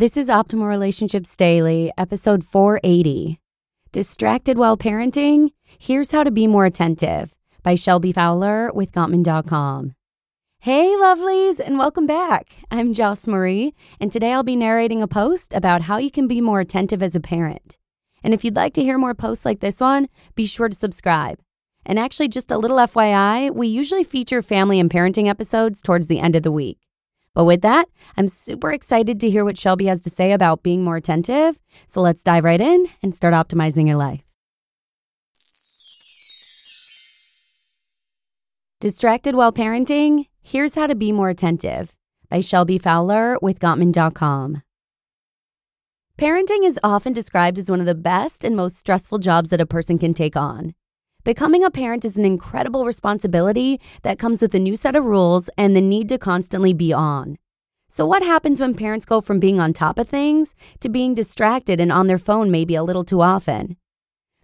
This is Optimal Relationships Daily, episode 480. Distracted while parenting? Here's how to be more attentive by Shelby Fowler with Gottman.com. Hey, lovelies, and welcome back. I'm Joss Marie, and today I'll be narrating a post about how you can be more attentive as a parent. And if you'd like to hear more posts like this one, be sure to subscribe. And actually, just a little FYI, we usually feature family and parenting episodes towards the end of the week. But with that, I'm super excited to hear what Shelby has to say about being more attentive. So let's dive right in and start optimizing your life. Distracted while parenting? Here's how to be more attentive by Shelby Fowler with Gottman.com. Parenting is often described as one of the best and most stressful jobs that a person can take on. Becoming a parent is an incredible responsibility that comes with a new set of rules and the need to constantly be on. So, what happens when parents go from being on top of things to being distracted and on their phone maybe a little too often?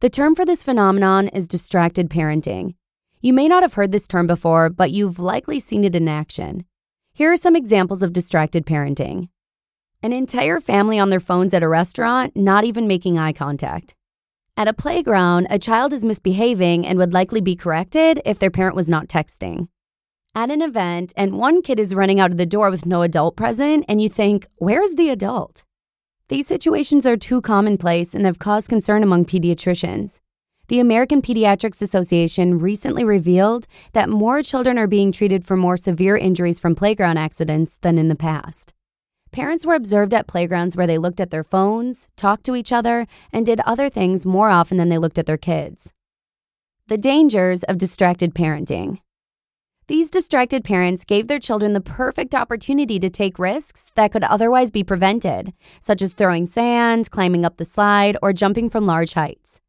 The term for this phenomenon is distracted parenting. You may not have heard this term before, but you've likely seen it in action. Here are some examples of distracted parenting an entire family on their phones at a restaurant, not even making eye contact. At a playground, a child is misbehaving and would likely be corrected if their parent was not texting. At an event, and one kid is running out of the door with no adult present, and you think, where's the adult? These situations are too commonplace and have caused concern among pediatricians. The American Pediatrics Association recently revealed that more children are being treated for more severe injuries from playground accidents than in the past. Parents were observed at playgrounds where they looked at their phones, talked to each other, and did other things more often than they looked at their kids. The dangers of distracted parenting. These distracted parents gave their children the perfect opportunity to take risks that could otherwise be prevented, such as throwing sand, climbing up the slide, or jumping from large heights.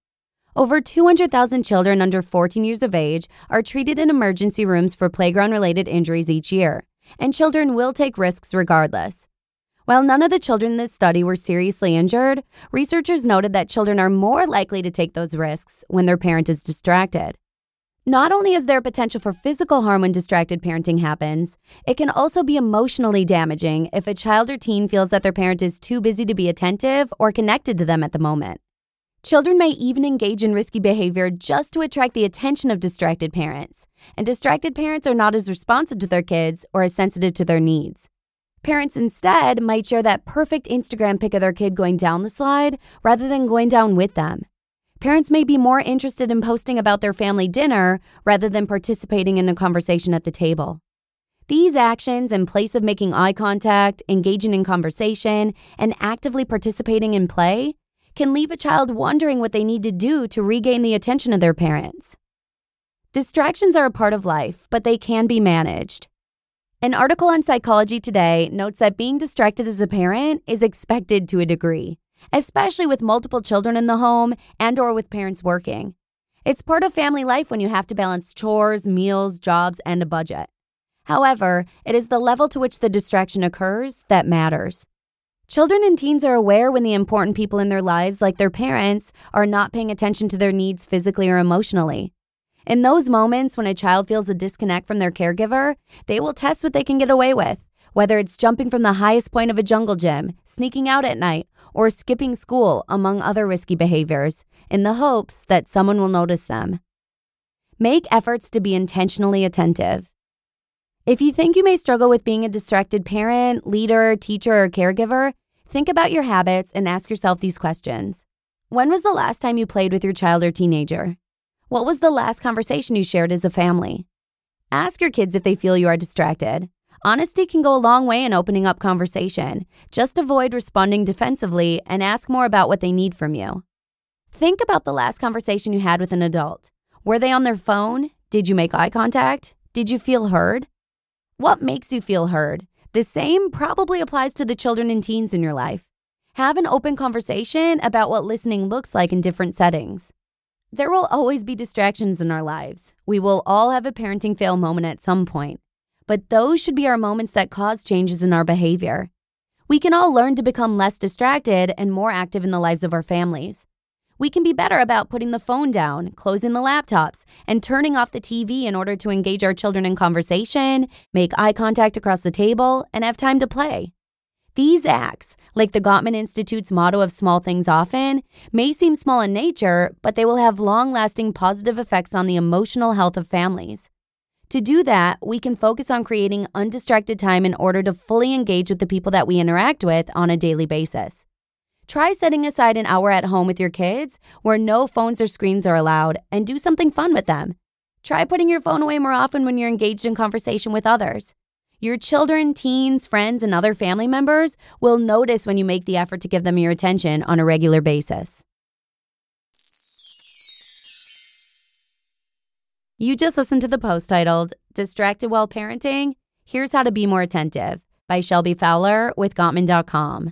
Over 200,000 children under 14 years of age are treated in emergency rooms for playground related injuries each year, and children will take risks regardless. While none of the children in this study were seriously injured, researchers noted that children are more likely to take those risks when their parent is distracted. Not only is there potential for physical harm when distracted parenting happens, it can also be emotionally damaging if a child or teen feels that their parent is too busy to be attentive or connected to them at the moment. Children may even engage in risky behavior just to attract the attention of distracted parents, and distracted parents are not as responsive to their kids or as sensitive to their needs. Parents instead might share that perfect Instagram pic of their kid going down the slide rather than going down with them. Parents may be more interested in posting about their family dinner rather than participating in a conversation at the table. These actions, in place of making eye contact, engaging in conversation, and actively participating in play, can leave a child wondering what they need to do to regain the attention of their parents. Distractions are a part of life, but they can be managed. An article on Psychology Today notes that being distracted as a parent is expected to a degree, especially with multiple children in the home and or with parents working. It's part of family life when you have to balance chores, meals, jobs, and a budget. However, it is the level to which the distraction occurs that matters. Children and teens are aware when the important people in their lives, like their parents, are not paying attention to their needs physically or emotionally. In those moments when a child feels a disconnect from their caregiver, they will test what they can get away with, whether it's jumping from the highest point of a jungle gym, sneaking out at night, or skipping school, among other risky behaviors, in the hopes that someone will notice them. Make efforts to be intentionally attentive. If you think you may struggle with being a distracted parent, leader, teacher, or caregiver, Think about your habits and ask yourself these questions. When was the last time you played with your child or teenager? What was the last conversation you shared as a family? Ask your kids if they feel you are distracted. Honesty can go a long way in opening up conversation. Just avoid responding defensively and ask more about what they need from you. Think about the last conversation you had with an adult. Were they on their phone? Did you make eye contact? Did you feel heard? What makes you feel heard? The same probably applies to the children and teens in your life. Have an open conversation about what listening looks like in different settings. There will always be distractions in our lives. We will all have a parenting fail moment at some point, but those should be our moments that cause changes in our behavior. We can all learn to become less distracted and more active in the lives of our families. We can be better about putting the phone down, closing the laptops, and turning off the TV in order to engage our children in conversation, make eye contact across the table, and have time to play. These acts, like the Gottman Institute's motto of small things often, may seem small in nature, but they will have long lasting positive effects on the emotional health of families. To do that, we can focus on creating undistracted time in order to fully engage with the people that we interact with on a daily basis. Try setting aside an hour at home with your kids where no phones or screens are allowed and do something fun with them. Try putting your phone away more often when you're engaged in conversation with others. Your children, teens, friends, and other family members will notice when you make the effort to give them your attention on a regular basis. You just listened to the post titled Distracted While Parenting Here's How to Be More Attentive by Shelby Fowler with Gottman.com.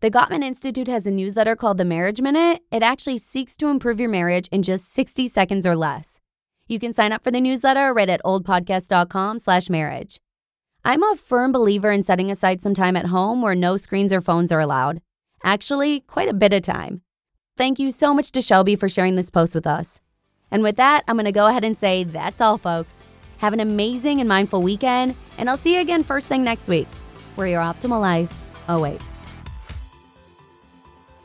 the Gottman Institute has a newsletter called The Marriage Minute. It actually seeks to improve your marriage in just 60 seconds or less. You can sign up for the newsletter right at oldpodcast.com slash marriage. I'm a firm believer in setting aside some time at home where no screens or phones are allowed. Actually, quite a bit of time. Thank you so much to Shelby for sharing this post with us. And with that, I'm going to go ahead and say that's all, folks. Have an amazing and mindful weekend, and I'll see you again first thing next week, where your optimal life awaits.